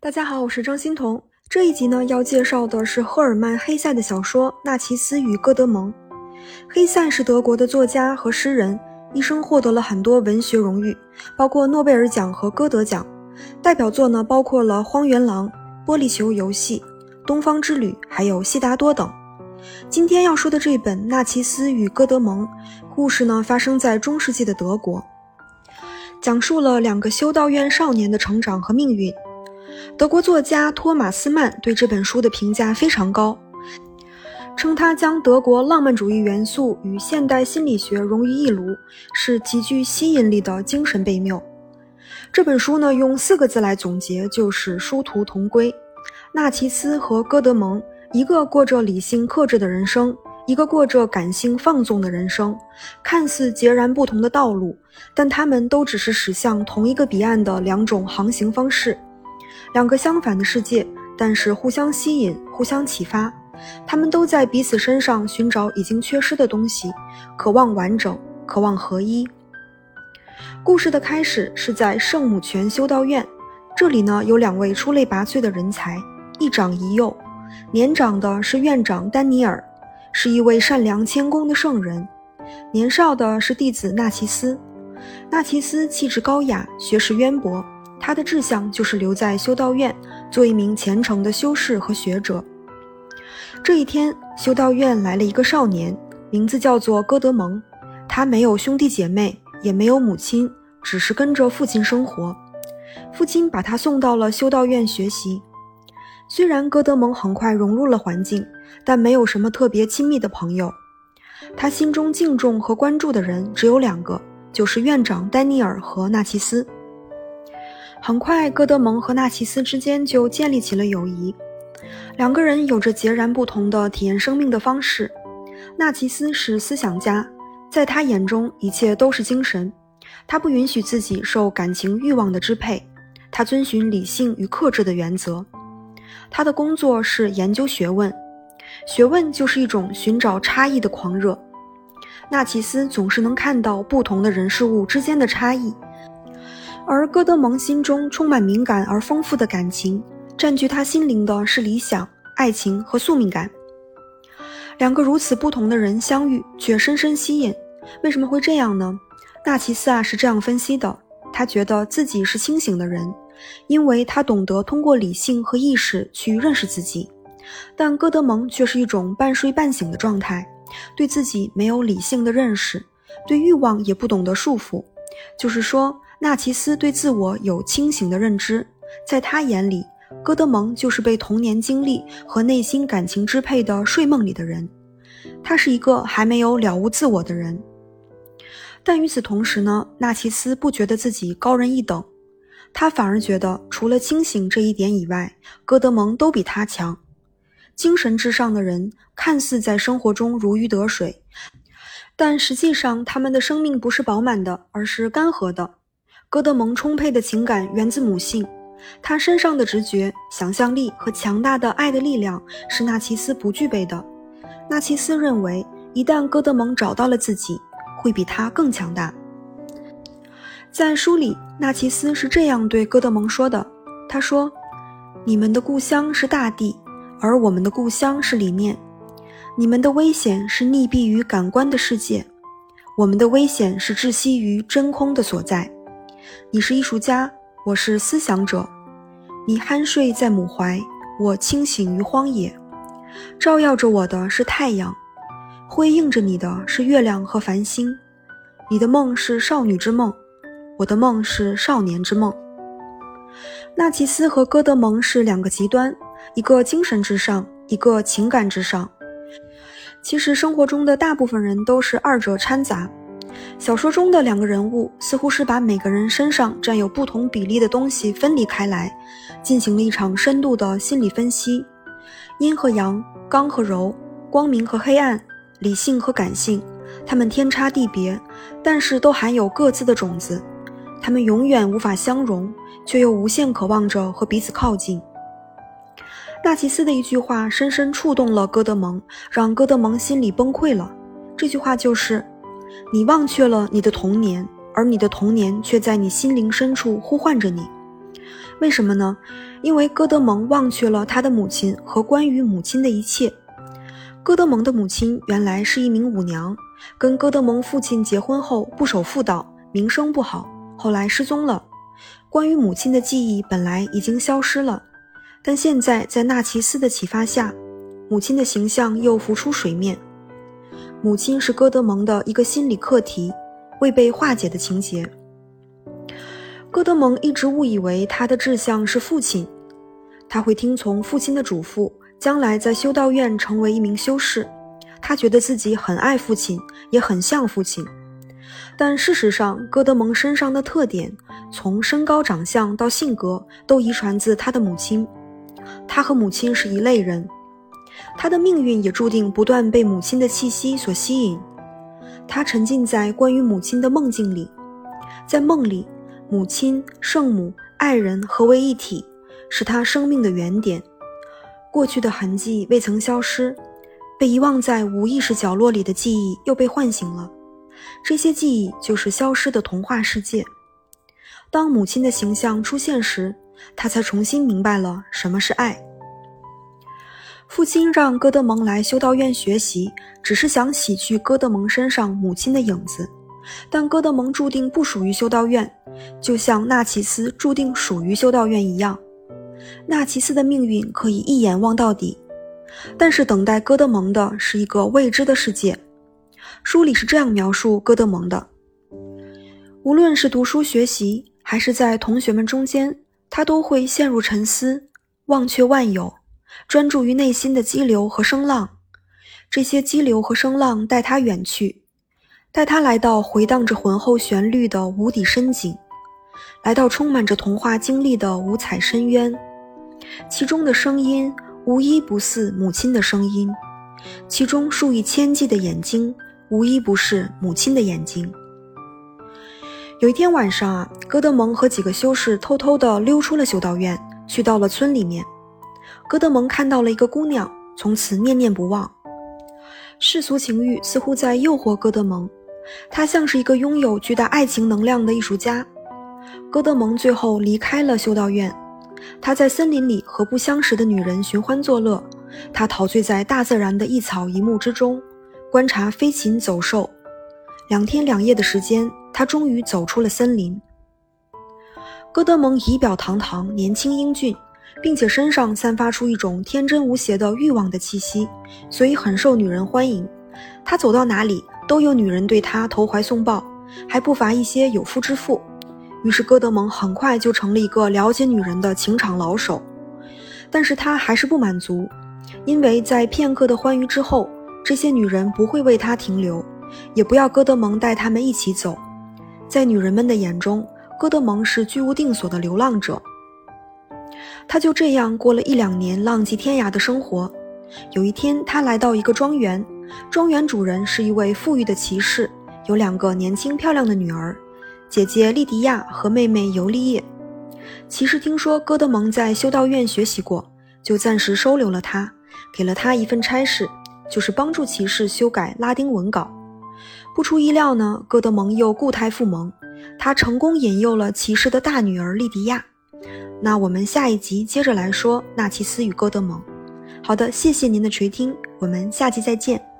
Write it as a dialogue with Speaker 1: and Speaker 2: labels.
Speaker 1: 大家好，我是张欣彤。这一集呢，要介绍的是赫尔曼·黑塞的小说《纳奇斯与哥德蒙》。黑塞是德国的作家和诗人，一生获得了很多文学荣誉，包括诺贝尔奖和歌德奖。代表作呢，包括了《荒原狼》《玻璃球游戏》《东方之旅》还有《悉达多》等。今天要说的这本《纳奇斯与哥德蒙》故事呢，发生在中世纪的德国，讲述了两个修道院少年的成长和命运。德国作家托马斯曼对这本书的评价非常高，称他将德国浪漫主义元素与现代心理学融于一炉，是极具吸引力的精神悖谬。这本书呢，用四个字来总结，就是殊途同归。纳奇斯和哥德蒙，一个过着理性克制的人生，一个过着感性放纵的人生，看似截然不同的道路，但他们都只是驶向同一个彼岸的两种航行方式。两个相反的世界，但是互相吸引、互相启发。他们都在彼此身上寻找已经缺失的东西，渴望完整，渴望合一。故事的开始是在圣母泉修道院，这里呢有两位出类拔萃的人才，一长一幼。年长的是院长丹尼尔，是一位善良谦恭的圣人；年少的是弟子纳奇斯。纳奇斯气质高雅，学识渊博。他的志向就是留在修道院，做一名虔诚的修士和学者。这一天，修道院来了一个少年，名字叫做戈德蒙。他没有兄弟姐妹，也没有母亲，只是跟着父亲生活。父亲把他送到了修道院学习。虽然戈德蒙很快融入了环境，但没有什么特别亲密的朋友。他心中敬重和关注的人只有两个，就是院长丹尼尔和纳奇斯。很快，戈德蒙和纳奇斯之间就建立起了友谊。两个人有着截然不同的体验生命的方式。纳奇斯是思想家，在他眼中一切都是精神。他不允许自己受感情欲望的支配，他遵循理性与克制的原则。他的工作是研究学问，学问就是一种寻找差异的狂热。纳奇斯总是能看到不同的人事物之间的差异。而戈德蒙心中充满敏感而丰富的感情，占据他心灵的是理想、爱情和宿命感。两个如此不同的人相遇，却深深吸引。为什么会这样呢？纳奇斯啊是这样分析的：他觉得自己是清醒的人，因为他懂得通过理性和意识去认识自己；但戈德蒙却是一种半睡半醒的状态，对自己没有理性的认识，对欲望也不懂得束缚。就是说。纳奇斯对自我有清醒的认知，在他眼里，戈德蒙就是被童年经历和内心感情支配的睡梦里的人，他是一个还没有了悟自我的人。但与此同时呢，纳奇斯不觉得自己高人一等，他反而觉得除了清醒这一点以外，戈德蒙都比他强。精神至上的人看似在生活中如鱼得水，但实际上他们的生命不是饱满的，而是干涸的。戈德蒙充沛的情感源自母性，他身上的直觉、想象力和强大的爱的力量是纳奇斯不具备的。纳奇斯认为，一旦戈德蒙找到了自己，会比他更强大。在书里，纳奇斯是这样对戈德蒙说的：“他说，你们的故乡是大地，而我们的故乡是理念。你们的危险是溺毙于感官的世界，我们的危险是窒息于真空的所在。”你是艺术家，我是思想者。你酣睡在母怀，我清醒于荒野。照耀着我的是太阳，辉映着你的是月亮和繁星。你的梦是少女之梦，我的梦是少年之梦。纳奇斯和戈德蒙是两个极端，一个精神至上，一个情感至上。其实生活中的大部分人都是二者掺杂。小说中的两个人物似乎是把每个人身上占有不同比例的东西分离开来，进行了一场深度的心理分析。阴和阳，刚和柔，光明和黑暗，理性和感性，他们天差地别，但是都含有各自的种子。他们永远无法相容，却又无限渴望着和彼此靠近。纳奇斯的一句话深深触动了戈德蒙，让戈德蒙心里崩溃了。这句话就是。你忘却了你的童年，而你的童年却在你心灵深处呼唤着你。为什么呢？因为哥德蒙忘却了他的母亲和关于母亲的一切。哥德蒙的母亲原来是一名舞娘，跟哥德蒙父亲结婚后不守妇道，名声不好，后来失踪了。关于母亲的记忆本来已经消失了，但现在在纳奇斯的启发下，母亲的形象又浮出水面。母亲是哥德蒙的一个心理课题，未被化解的情节。哥德蒙一直误以为他的志向是父亲，他会听从父亲的嘱咐，将来在修道院成为一名修士。他觉得自己很爱父亲，也很像父亲。但事实上，哥德蒙身上的特点，从身高、长相到性格，都遗传自他的母亲。他和母亲是一类人，他的命运也注定不断被母亲的气息所吸引。他沉浸在关于母亲的梦境里，在梦里。母亲、圣母、爱人合为一体，是他生命的原点。过去的痕迹未曾消失，被遗忘在无意识角落里的记忆又被唤醒了。这些记忆就是消失的童话世界。当母亲的形象出现时，他才重新明白了什么是爱。父亲让戈德蒙来修道院学习，只是想洗去戈德蒙身上母亲的影子。但哥德蒙注定不属于修道院，就像纳奇斯注定属于修道院一样。纳奇斯的命运可以一眼望到底，但是等待哥德蒙的是一个未知的世界。书里是这样描述哥德蒙的：无论是读书学习，还是在同学们中间，他都会陷入沉思，忘却万有，专注于内心的激流和声浪。这些激流和声浪带他远去。带他来到回荡着浑厚旋律的无底深井，来到充满着童话经历的五彩深渊，其中的声音无一不似母亲的声音，其中数以千计的眼睛无一不是母亲的眼睛。有一天晚上啊，戈德蒙和几个修士偷偷地溜出了修道院，去到了村里面。戈德蒙看到了一个姑娘，从此念念不忘。世俗情欲似乎在诱惑戈德蒙。他像是一个拥有巨大爱情能量的艺术家。戈德蒙最后离开了修道院，他在森林里和不相识的女人寻欢作乐。他陶醉在大自然的一草一木之中，观察飞禽走兽。两天两夜的时间，他终于走出了森林。戈德蒙仪表堂堂，年轻英俊，并且身上散发出一种天真无邪的欲望的气息，所以很受女人欢迎。他走到哪里？都有女人对他投怀送抱，还不乏一些有夫之妇。于是戈德蒙很快就成了一个了解女人的情场老手。但是他还是不满足，因为在片刻的欢愉之后，这些女人不会为他停留，也不要戈德蒙带他们一起走。在女人们的眼中，戈德蒙是居无定所的流浪者。他就这样过了一两年浪迹天涯的生活。有一天，他来到一个庄园。庄园主人是一位富裕的骑士，有两个年轻漂亮的女儿，姐姐莉迪亚和妹妹尤利叶。骑士听说戈德蒙在修道院学习过，就暂时收留了他，给了他一份差事，就是帮助骑士修改拉丁文稿。不出意料呢，戈德蒙又固态复萌，他成功引诱了骑士的大女儿莉迪亚。那我们下一集接着来说纳奇斯与戈德蒙。好的，谢谢您的垂听，我们下期再见。